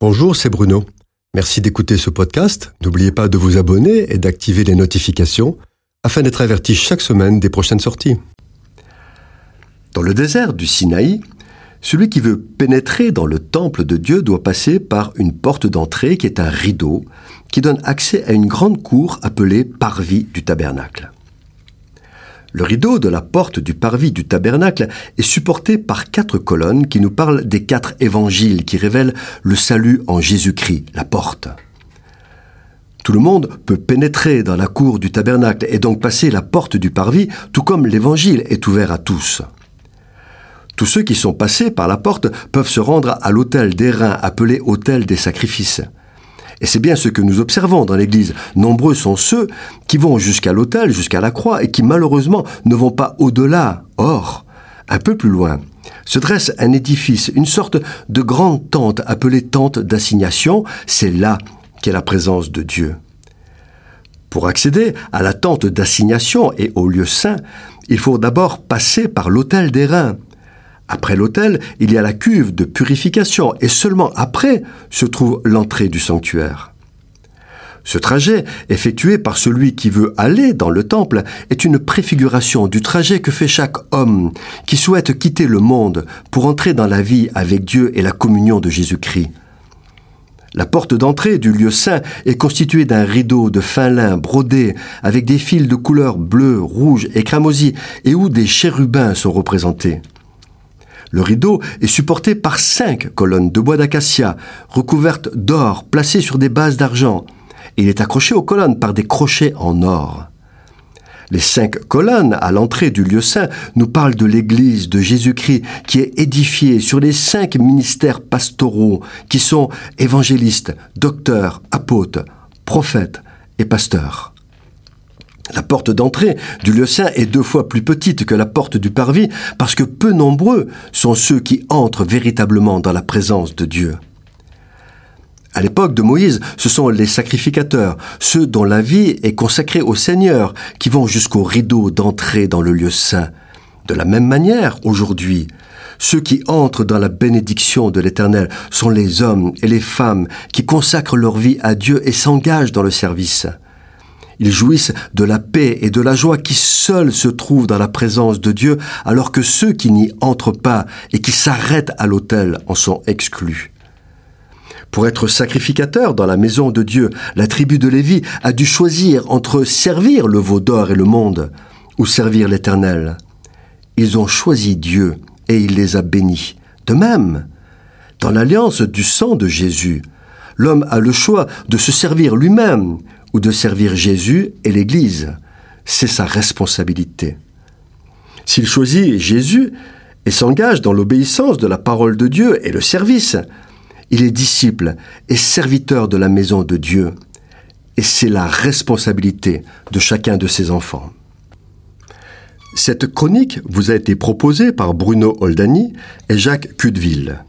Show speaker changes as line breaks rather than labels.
Bonjour, c'est Bruno. Merci d'écouter ce podcast. N'oubliez pas de vous abonner et d'activer les notifications afin d'être averti chaque semaine des prochaines sorties. Dans le désert du Sinaï, celui qui veut pénétrer dans le temple de Dieu doit passer par une porte d'entrée qui est un rideau qui donne accès à une grande cour appelée parvis du tabernacle. Le rideau de la porte du parvis du tabernacle est supporté par quatre colonnes qui nous parlent des quatre évangiles qui révèlent le salut en Jésus-Christ, la porte. Tout le monde peut pénétrer dans la cour du tabernacle et donc passer la porte du parvis, tout comme l'évangile est ouvert à tous. Tous ceux qui sont passés par la porte peuvent se rendre à l'autel des reins appelé autel des sacrifices. Et c'est bien ce que nous observons dans l'Église. Nombreux sont ceux qui vont jusqu'à l'autel, jusqu'à la croix, et qui malheureusement ne vont pas au-delà. Or, un peu plus loin, se dresse un édifice, une sorte de grande tente appelée tente d'assignation. C'est là qu'est la présence de Dieu. Pour accéder à la tente d'assignation et au lieu saint, il faut d'abord passer par l'autel des reins. Après l'autel, il y a la cuve de purification et seulement après se trouve l'entrée du sanctuaire. Ce trajet, effectué par celui qui veut aller dans le temple, est une préfiguration du trajet que fait chaque homme qui souhaite quitter le monde pour entrer dans la vie avec Dieu et la communion de Jésus-Christ. La porte d'entrée du lieu saint est constituée d'un rideau de fin lin brodé avec des fils de couleur bleue, rouge et cramoisi et où des chérubins sont représentés. Le rideau est supporté par cinq colonnes de bois d'acacia, recouvertes d'or, placées sur des bases d'argent. Il est accroché aux colonnes par des crochets en or. Les cinq colonnes à l'entrée du lieu saint nous parlent de l'Église de Jésus-Christ qui est édifiée sur les cinq ministères pastoraux qui sont évangélistes, docteurs, apôtres, prophètes et pasteurs. La porte d'entrée du lieu saint est deux fois plus petite que la porte du parvis parce que peu nombreux sont ceux qui entrent véritablement dans la présence de Dieu. À l'époque de Moïse, ce sont les sacrificateurs, ceux dont la vie est consacrée au Seigneur, qui vont jusqu'au rideau d'entrée dans le lieu saint. De la même manière, aujourd'hui, ceux qui entrent dans la bénédiction de l'Éternel sont les hommes et les femmes qui consacrent leur vie à Dieu et s'engagent dans le service. Ils jouissent de la paix et de la joie qui seuls se trouvent dans la présence de Dieu, alors que ceux qui n'y entrent pas et qui s'arrêtent à l'autel en sont exclus. Pour être sacrificateur dans la maison de Dieu, la tribu de Lévi a dû choisir entre servir le veau d'or et le monde ou servir l'Éternel. Ils ont choisi Dieu et il les a bénis. De même, dans l'alliance du sang de Jésus, l'homme a le choix de se servir lui-même ou de servir Jésus et l'Église. C'est sa responsabilité. S'il choisit Jésus et s'engage dans l'obéissance de la parole de Dieu et le service, il est disciple et serviteur de la maison de Dieu. Et c'est la responsabilité de chacun de ses enfants. Cette chronique vous a été proposée par Bruno Oldani et Jacques Cudeville.